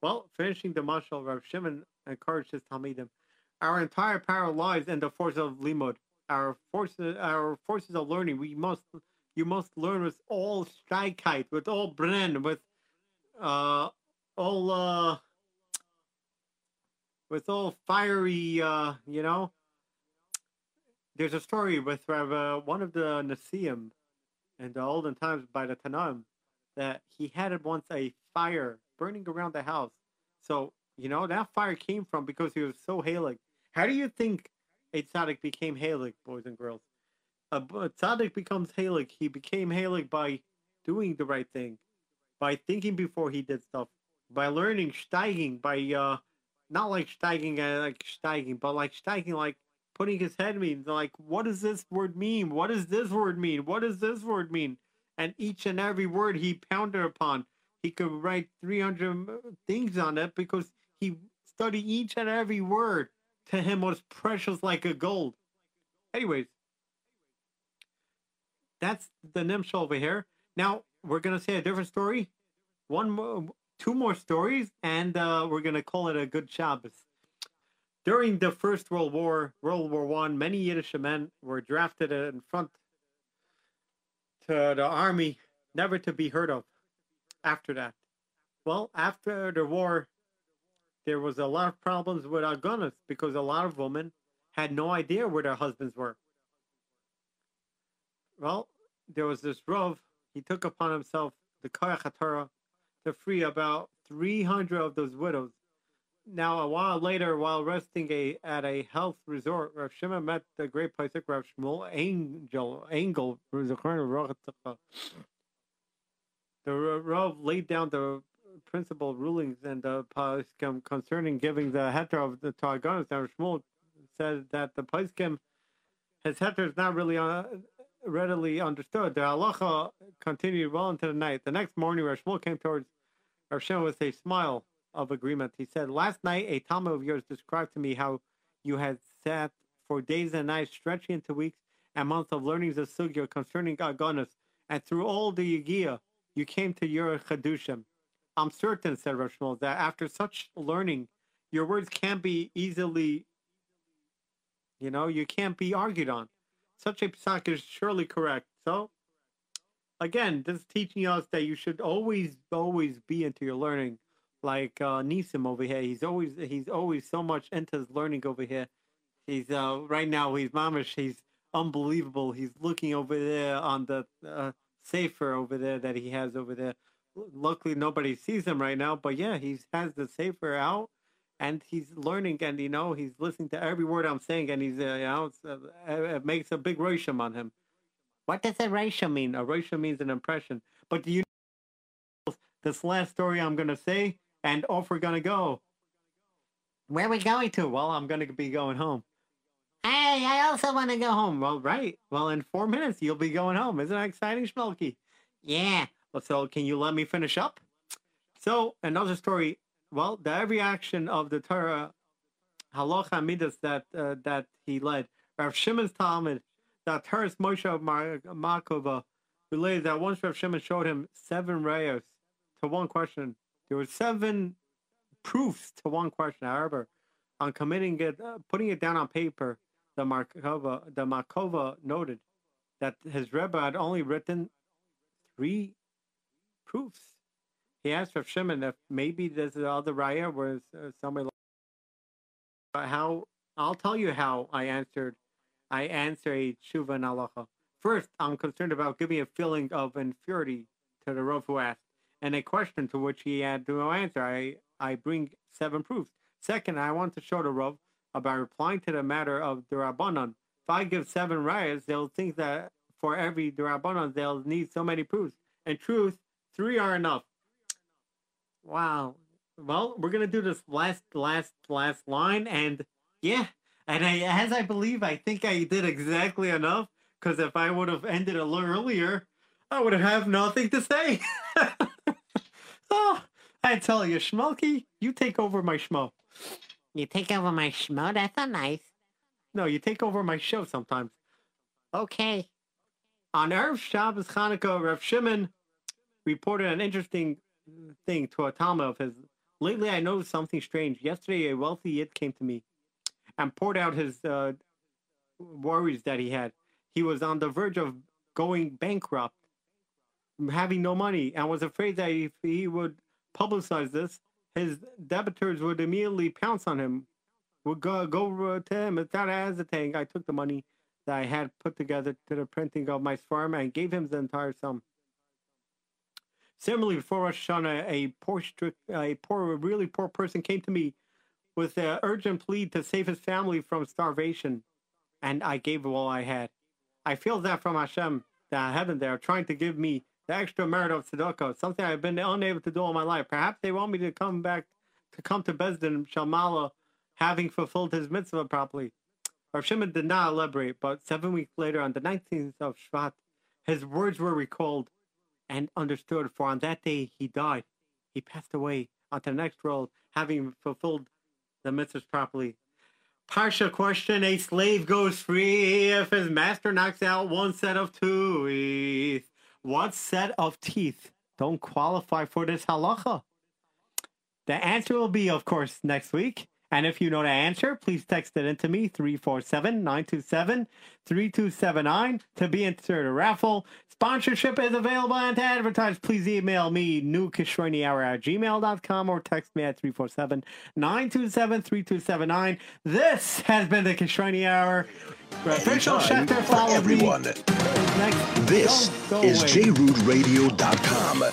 Well, finishing the mashal, Rav Shimon encouraged his Talmidim. Our entire power lies in the force of limud. Our forces, our forces of learning. We must, you must learn with all strikeheit, with all bren, with uh, all uh, with all fiery. Uh, you know, there's a story with Rav, uh, one of the Nasiim in the olden times by the Tanaim that he had once a fire burning around the house. So, you know, that fire came from because he was so halig. How do you think a tzaddik became halig, boys and girls? A tzaddik becomes halig. He became halig by doing the right thing. by thinking before he did stuff, by learning steiging, by uh, not like steiging uh, like steiging, but like steiging like putting his head means like what does this word mean? What does this word mean? What does this word mean? And each and every word he pounded upon. He could write 300 things on it because he studied each and every word. To him was precious like a gold. Anyways, that's the Nimshal over here. Now we're gonna say a different story. One more, two more stories, and uh, we're gonna call it a good Shabbos. During the First World War, World War One, many Yiddish men were drafted in front to the army, never to be heard of. After that, well, after the war, there was a lot of problems with agunos because a lot of women had no idea where their husbands were. Well, there was this Rav, he took upon himself the Koyach to free about 300 of those widows. Now, a while later, while resting a, at a health resort, Rav Shimon met the great Paisik Rav Shmuel Engel, Engel, the Rav laid down the principal rulings and the Paiskim concerning giving the heter of the Targonis. Now, Shmuel said that the Paiskim, his heter is not really uh, readily understood. The halacha continued well into the night. The next morning, Rav Shmuel came towards Rav Shimon with a smile of agreement. He said, Last night, a Talmud of yours described to me how you had sat for days and nights, stretching into weeks and months of learnings of Sugya concerning Agonis, and through all the Yigia, you came to your Chadushim. I'm certain, said Rav that after such learning, your words can't be easily, you know, you can't be argued on. Such a psak is surely correct. So, again, this is teaching us that you should always, always be into your learning. Like uh, Nisim over here, he's always, he's always so much into his learning over here. He's uh, right now, he's mamish, he's unbelievable. He's looking over there on the uh, sefer over there that he has over there. Luckily, nobody sees him right now, but yeah, he has the sefer out and he's learning and you know he's listening to every word I'm saying and he's uh, you know uh, it makes a big rosham on him. What does a rosham mean? A rosham means an impression. But do you this last story I'm gonna say and off we're gonna go. Where are we going to? Well, I'm gonna be going home. Hey, I also want to go home. Well, right. Well, in four minutes you'll be going home. Isn't that exciting, Schmelky? Yeah. Well, so can you let me finish up? So another story well, the every action of the Torah halacha midas that uh, that he led. Rav Shimon's Talmud, that Torah's Moshe of Makova related that once Rav Shimon showed him seven rayos to one question. There were seven proofs to one question. However, on committing it, uh, putting it down on paper, the Markova, the Makova noted that his Rebbe had only written three proofs he asked Rav Shimon if maybe there's other raya was uh. Like, how I'll tell you how I answered. I answer a tshuva and. First, I'm concerned about giving a feeling of inferiority to the Rav who asked, and a question to which he had no answer. I I bring seven proofs. Second, I want to show the Rav about replying to the matter of the Rabbanon. If I give seven rayas, they'll think that for every Rabbanon they'll need so many proofs. In truth, three are enough. Wow. Well, we're gonna do this last, last, last line, and yeah, and I, as I believe, I think I did exactly enough. Because if I would have ended a little earlier, I would have nothing to say. oh, I tell you, Schmulky, you take over my schmo. You take over my schmo? That's not nice. No, you take over my show sometimes. Okay. On Erev Shabbos Hanukkah, Rav Shimon reported an interesting thing to a Talmud of his. Lately, I noticed something strange. Yesterday, a wealthy Yid came to me and poured out his uh, worries that he had. He was on the verge of going bankrupt, having no money, and was afraid that if he would publicize this, his debitors would immediately pounce on him, would go, go to him without hesitating. I took the money that I had put together to the printing of my farm and gave him the entire sum. Similarly, before Rosh Hashanah, a poor, a poor, really poor person came to me with an urgent plea to save his family from starvation, and I gave all I had. I feel that from Hashem, that heaven there, trying to give me the extramarital tzedakah, something I've been unable to do all my life. Perhaps they want me to come back, to come to Besdin Shalmala, having fulfilled his mitzvah properly. Rav Shimon did not elaborate, but seven weeks later, on the 19th of Shvat, his words were recalled and understood, for on that day he died. He passed away onto the next world, having fulfilled the mitzvahs properly. Parsha question A slave goes free if his master knocks out one set of two teeth. What set of teeth don't qualify for this halacha? The answer will be, of course, next week. And if you know the answer, please text it into me, 347-927-3279 to be entered a raffle. Sponsorship is available and to advertise, please email me, newkishroinihour at gmail.com or text me at 347-927-3279. This has been the Kishroini Hour. Official Schefter for follows me. everyone. Next, This is jrootradio.com.